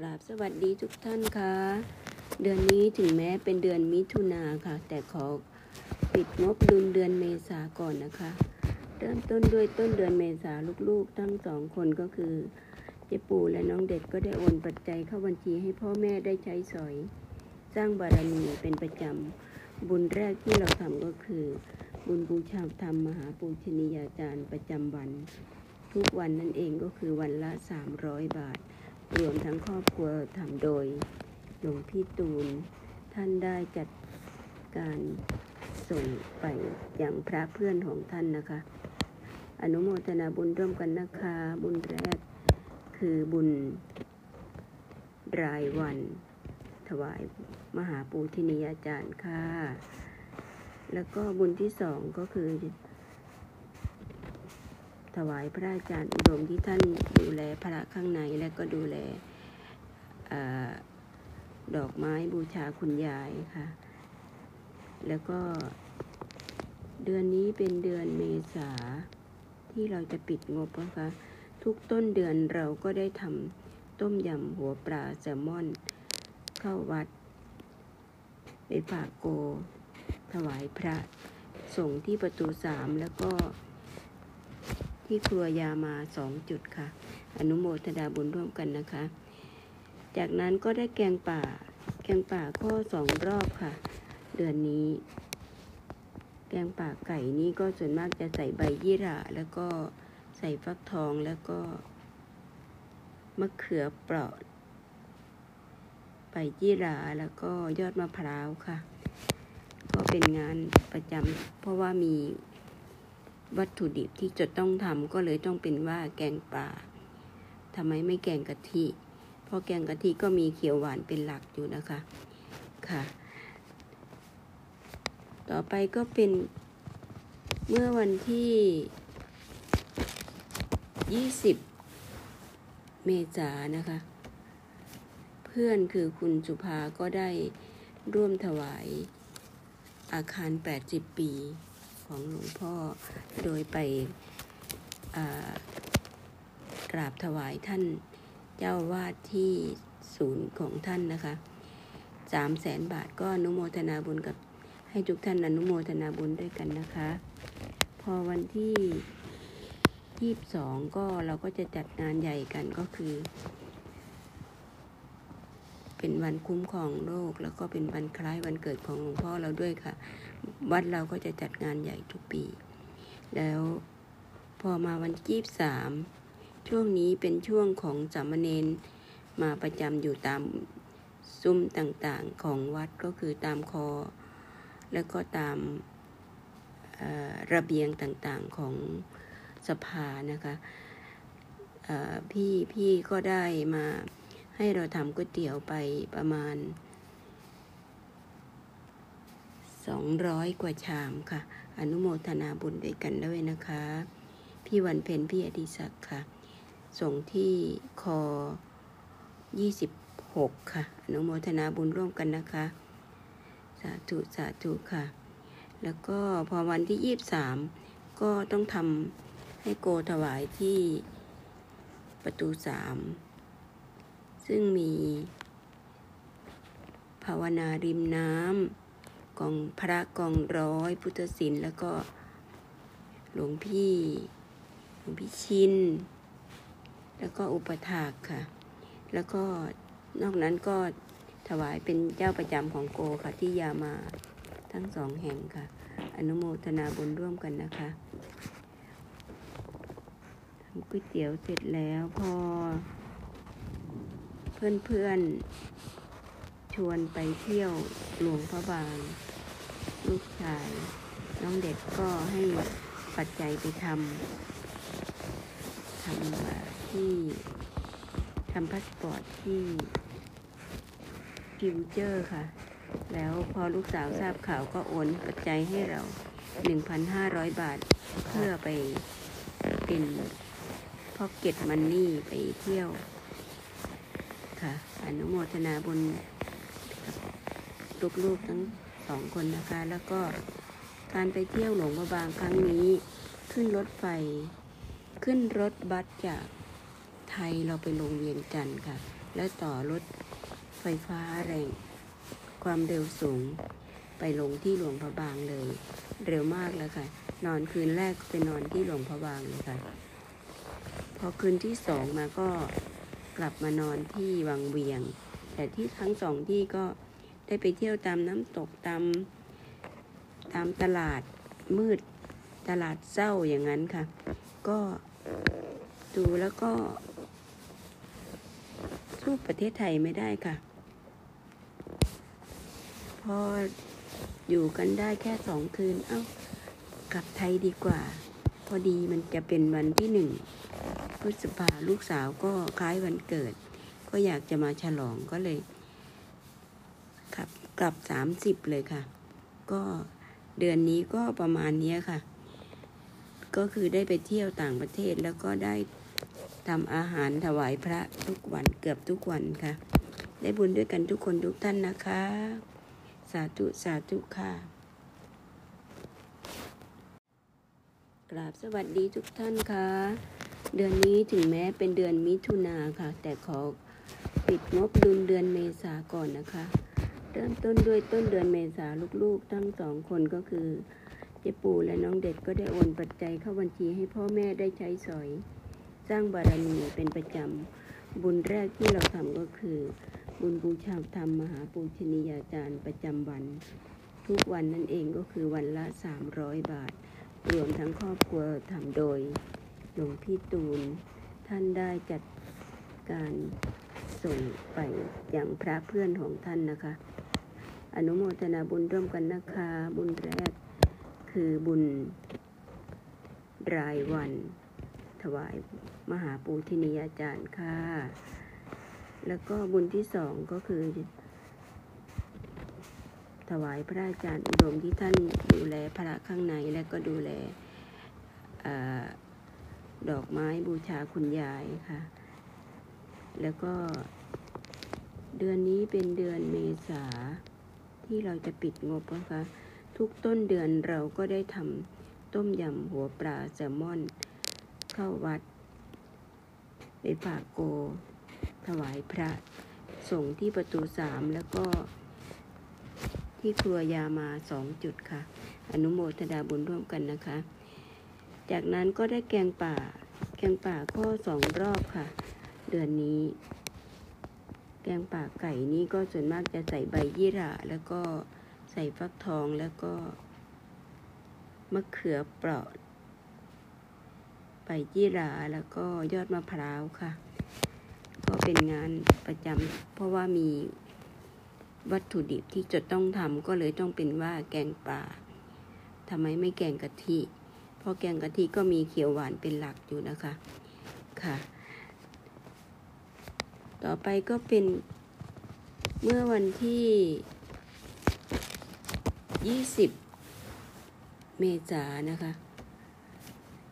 กราบสวัสดีทุกท่านค่ะ เดือนนี้ถึงแม้เป็นเดือนมิถุนาค่ะ แต่ขอปิดงบดุลเดือนเมษาก่อนนะคะ เริ่มต้นด้วยต้นเดือนเมษาลูกๆ ทั้งสองคนก็คือ เจ๊ปูและน้องเด็ดก็ได้โอนปัจจัยเข้าบัญชีให้พ่อแม่ได้ใช้สอย สร้างบารมีเป็นประจำ บุญแรกที่เราทำก็คือ บุญบูชาธรรมมหาปูชนียาจารย์ประจำวัน ทุกวันนั่นเองก็คือวันละ 300 บาท รวมทั้งครอบครัวทำโดยหลวงพี่ตูน ท่านได้จัดการส่งไปอย่างพระเพื่อนของท่านนะคะ อนุโมทนาบุญร่วมกันนะคะ บุญแรกคือบุญรายวัน ถวายมหาปูชนียาจารย์ค่ะ แล้วก็บุญที่สองก็คือ ถวายพระอาจารย์อุดมที่ท่านดูแลพระข้างในและก็ดูแลอดอกไม้บูชาคุณยายค่ะ แล้วก็เดือนนี้เป็นเดือนเมษาที่เราจะปิดงบนะคะ ทุกต้นเดือนเราก็ได้ทำต้มยำหัวปลาแซลมอน เข้าวัด ไปฝากโก ถวายพระส่งที่ประตูสามแล้วก็ ที่ครัวยามาสองจุดค่ะ อนุโมทนาบุญร่วมกันนะคะ จากนั้นก็ได้แกงป่า แกงป่าข้อสองรอบค่ะ เดือนนี้ แกงป่าไก่นี่ก็ส่วนมากจะใส่ใบยี่หร่าแล้วก็ใส่ฟักทองแล้วก็มะเขือเปราะใบยี่หร่าแล้วก็ยอดมะพร้าวค่ะ ก็เป็นงานประจำเพราะว่ามี วัตถุดิบที่จะต้องทำก็เลยต้องเป็นว่าแกงป่าทำไมไม่แกงกะทิเพราะแกงกะทิก็มีเขียวหวานเป็นหลักอยู่นะคะค่ะ ต่อไปก็เป็นเมื่อวันที่ 20 เมษายนนะคะ เพื่อนคือคุณสุภาก็ได้ร่วมถวายอาคาร 80 ปี ของหลวงพ่อ โดยไปกราบถวายท่านเจ้าวาดที่ศูนย์ของท่านนะคะสามแสนบาทก็อนุโมทนาบุญกับให้ทุกท่านอนุโมทนาบุญด้วยกันนะคะ พอวันที่ยี่บสองก็เราก็จะจัดงานใหญ่กันก็คือ เป็นวันคุ้มครองโลก แล้วก็เป็นวันคล้ายวันเกิดของหลวงพ่อเราด้วยค่ะ วัดเราก็จะจัดงานใหญ่ทุกปี แล้วพอมาวันที่สามช่วงนี้เป็นช่วงของสามเณรมาประจำอยู่ตามซุ้มต่างๆของวัดก็คือตามคอ แล้วก็ตามระเบียงต่างๆของสภานะคะพี่พี่ก็ได้มาให้เราทำก๋วยเตี๋ยวไปประมาณ สองร้อยกว่าชามค่ะ อนุโมทนาบุญด้วยกันด้วยนะคะ พี่วันเพ็ญพี่อดิศักดิ์ค่ะ ส่งที่คอยี่สิบหกค่ะ อนุโมทนาบุญร่วมกันนะคะ สาธุสาธุค่ะ แล้วก็พอวันที่ยี่บสามก็ต้องทำให้โกถวายที่ประตูสามซึ่งมีภาวนาริมน้ำ กองพระกองร้อย พุทธศิลป์แล้วก็หลวงพี่หลวงพี่ชินแล้วก็อุปถากค่ะ แล้วก็นอกนั้นก็ถวายเป็นเจ้าประจำของโกค่ะที่ยามาทั้งสองแห่งค่ะ อนุโมทนาบุญร่วมกันนะคะทำก๋วยเตี๋ยวเสร็จแล้วพอเพื่อนๆ ชวนไปเที่ยวหลวงพระบาง ลูกชาย น้องเด็กก็ให้ปัจจัยไปทำทำที่ทำพาสปอร์ตที่ Future ค่ะ แล้วพอลูกสาวทราบข่าวก็โอนปัจจัยให้เรา 1,500 บาท เพื่อไปเป็น pocket money ไปเที่ยวค่ะ อนุโมทนาบุญ ลูกๆทั้งสองคนนะคะ แล้วก็การไปเที่ยวหลวงพระบางครั้งนี้ ขึ้นรถไฟ ขึ้นรถบัสจากไทยเราไปลงเวียงจันทร์ค่ะ แล้วต่อรถไฟฟ้าแรงความเร็วสูงไปลงที่หลวงพระบางเลย เร็วมากแล้วค่ะ นอนคืนแรกไปนอนที่หลวงพระบางเลยค่ะพอคืนที่สองมาก็กลับมานอนที่วังเวียง แต่ที่ทั้งสองที่ก็ ได้ไปเที่ยวตามน้ำตกตามตามตลาดมืดตลาดเศร้าอย่างนั้นค่ะ ก็ดูแล้วก็ สู้ประเทศไทยไม่ได้ค่ะ พออยู่กันได้แค่สองคืน เอ้ากลับไทยดีกว่า พอดีมันจะเป็นวันที่หนึ่งพฤษภาลูกสาวก็คล้ายวันเกิด ก็อยากจะมาฉลองก็เลย ขับกลับสามสิบเลยค่ะ ก็เดือนนี้ก็ประมาณนี้ค่ะ ก็คือได้ไปเที่ยวต่างประเทศแล้วก็ได้ทำอาหารถวายพระทุกวันเกือบทุกวันค่ะ ได้บุญด้วยกันทุกคนทุกท่านนะคะ สาธุสาธุค่ะ กราบสวัสดีทุกท่านค่ะ เดือนนี้ถึงแม้เป็นเดือนมิถุนาค่ะ แต่ขอปิดงบดุลเดือนเมษาก่อนนะคะ เริ่มต้นด้วยต้นเดือนเมษาลูกๆ ทั้งสองคนก็คือเจ๊ปูและน้องเด็กก็ได้โอนปัจจัยเข้าบัญชีให้พ่อแม่ได้ใช้สอย สร้างบารมีเป็นประจำ บุญแรกที่เราทำก็คือ บุญบูชาธรรมมหาปูชนียาจารย์ประจำวัน ทุกวันนั่นเองก็คือวันละ 300 บาท รวมทั้งครอบครัวทำโดยหลวงพี่ตูน ท่านได้จัดการส่งไปอย่างพระเพื่อนของท่านนะคะ อนุโมทนาบุญร่วมกันนะคะ บุญแรกคือบุญรายวัน ถวายมหาปูชนียาจารย์ค่ะ แล้วก็บุญที่สองก็คือ ถวายพระอาจารย์อุดมที่ท่านดูแลพระข้างในและก็ดูแลอดอกไม้บูชาคุณยายค่ะ แล้วก็เดือนนี้เป็นเดือนเมษา ที่เราจะปิดงบนะคะ ทุกต้นเดือนเราก็ได้ทำต้มยำหัวปลาแซลมอน เข้าวัด ไปฝากโก ถวายพระส่งที่ประตูสามแล้วก็ ที่ครัวยามาสองจุดค่ะ อนุโมทนาบุญร่วมกันนะคะ จากนั้นก็ได้แกงป่า แกงป่าก็สองรอบค่ะ เดือนนี้ แกงป่าไก่นี่ก็ส่วนมากจะใส่ใบยี่หร่าแล้วก็ใส่ฟักทองแล้วก็มะเขือเปราะใบยี่หร่าแล้วก็ยอดมะพร้าวค่ะ ก็เป็นงานประจำเพราะว่ามีวัตถุดิบที่จะต้องทำก็เลยต้องเป็นว่าแกงป่าทำไมไม่แกงกะทิ เพราะแกงกะทิก็มีเขียวหวานเป็นหลักอยู่นะคะ ค่ะ ต่อไปก็เป็นเมื่อวันที่ 20 เมษายนนะคะ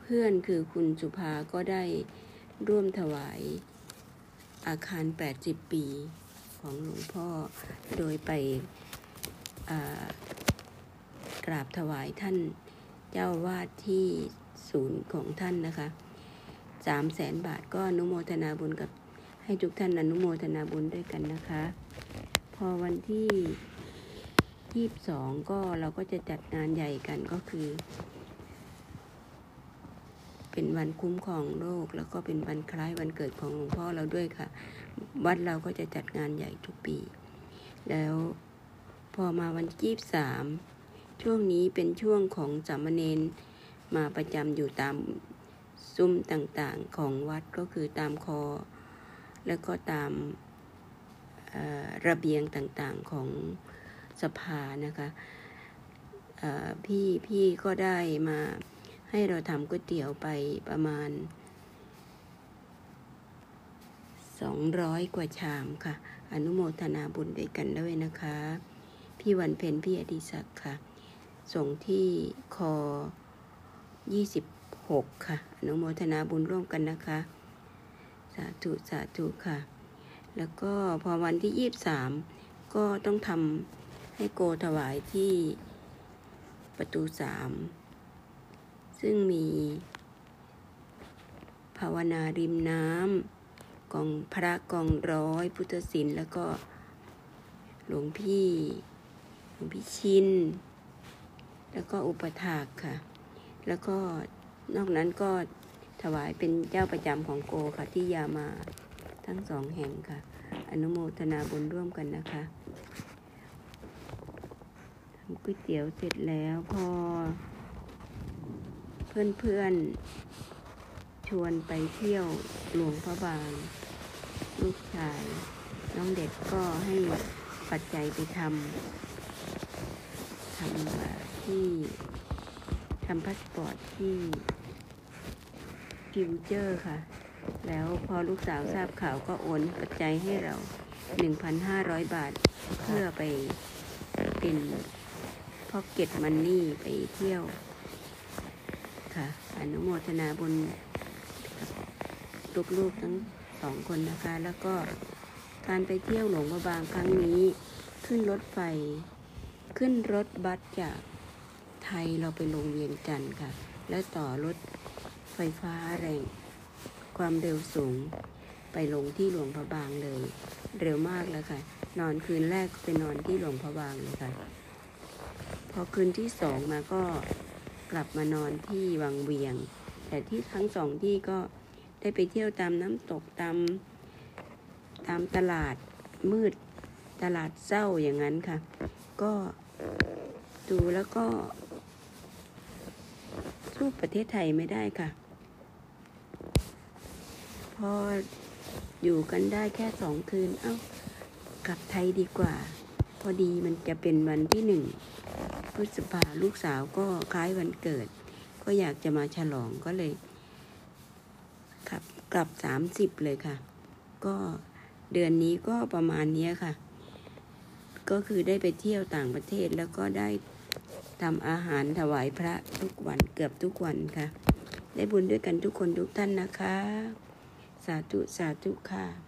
เพื่อนคือคุณสุภาก็ได้ร่วมถวายอาคาร 80 ปีของหลวงพ่อ โดยไปกราบถวายท่านเจ้าวาดที่ศูนย์ของท่านนะคะสามแสนบาทก็อนุโมทนาบุญกับ ให้ทุกท่านอนุโมทนาบุญด้วยกันนะคะ พอวันที่ยี่สองก็เราก็จะจัดงานใหญ่กันก็คือ เป็นวันคุ้มครองโลกแล้วก็เป็นวันคล้ายวันเกิดของหลวงพ่อเราด้วยค่ะ วัดเราก็จะจัดงานใหญ่ทุกปี แล้วพอมาวันที่ยี่สามช่วงนี้เป็นช่วงของสามเณรมาประจำอยู่ตามซุ้มต่างๆของวัดก็คือตามคอ แล้วก็ตามระเบียงต่างๆของสภานะคะพี่พี่ก็ได้มาให้เราทำก๋วยเตี๋ยวไปประมาณ 200 กว่าชามค่ะ อนุโมทนาบุญด้วยกันด้วยนะคะ พี่วันเพ็ญพี่อดิศักดิ์ค่ะ ส่งที่คอ 26 ค่ะ อนุโมทนาบุญร่วมกันนะคะ สาธุสาธุค่ะ แล้วก็พอวันที่23ก็ต้องทำให้โกถวายที่ประตูสามซึ่งมีภาวนาริมน้ำกองพระกองร้อยพุทธศิลป์แล้วก็หลวงพี่หลวงพี่ชิน แล้วก็อุปถากค่ะ แล้วก็นอกนั้นก็ ถวายเป็นเจ้าประจำของโกค่ะที่ยามาทั้งสองแห่งค่ะ อนุโมทนาบุญร่วมกันนะคะทำก๋วยเตี๋ยวเสร็จแล้วพอ เพื่อนๆชวนไปเที่ยวหลวงพระบาง ลูกชาย น้องเด็กก็ให้ปัจจัยไปทำทำที่ทำพาสปอร์ตที่ Future ค่ะ แล้วพอลูกสาวทราบข่าวก็โอนปัจจัยให้เรา 1,500 บาท เพื่อไปเป็น pocket money ไปเที่ยว ค่ะอนุโมทนาบุญลูกๆทั้งสองคนนะคะ แล้วก็การไปเที่ยวหลวงพระบางครั้งนี้ ขึ้นรถไฟ ขึ้นรถบัสจากไทยเราไปลงเวียงจันทร์ค่ะ แล้วต่อรถ ไฟฟ้าแรง ความเร็วสูง ไปลงที่หลวงพระบางเลย เร็วมากแล้วค่ะ นอนคืนแรกไปนอนที่หลวงพระบางเลยค่ะ พอคืนที่สองมาก็กลับมานอนที่วังเวียง แต่ที่ทั้งสองที่ก็ได้ไปเที่ยวตามน้ำตกตามตามตลาดมืดตลาดเศร้าอย่างนั้นค่ะ ก็ดูแล้วก็สู้ประเทศไทยไม่ได้ค่ะ พออยู่กันได้แค่สองคืน เอ้ากลับไทยดีกว่า พอดีมันจะเป็นวันที่หนึ่งพฤษภาลูกสาวก็คล้ายวันเกิด ก็อยากจะมาฉลองก็เลยขับกลับสามสิบเลยค่ะ ก็เดือนนี้ก็ประมาณนี้ค่ะ ก็คือได้ไปเที่ยวต่างประเทศแล้วก็ได้ทำอาหารถวายพระทุกวันเกือบทุกวันค่ะ ได้บุญด้วยกันทุกคนทุกท่านนะคะ สาธุ สาธุค่ะ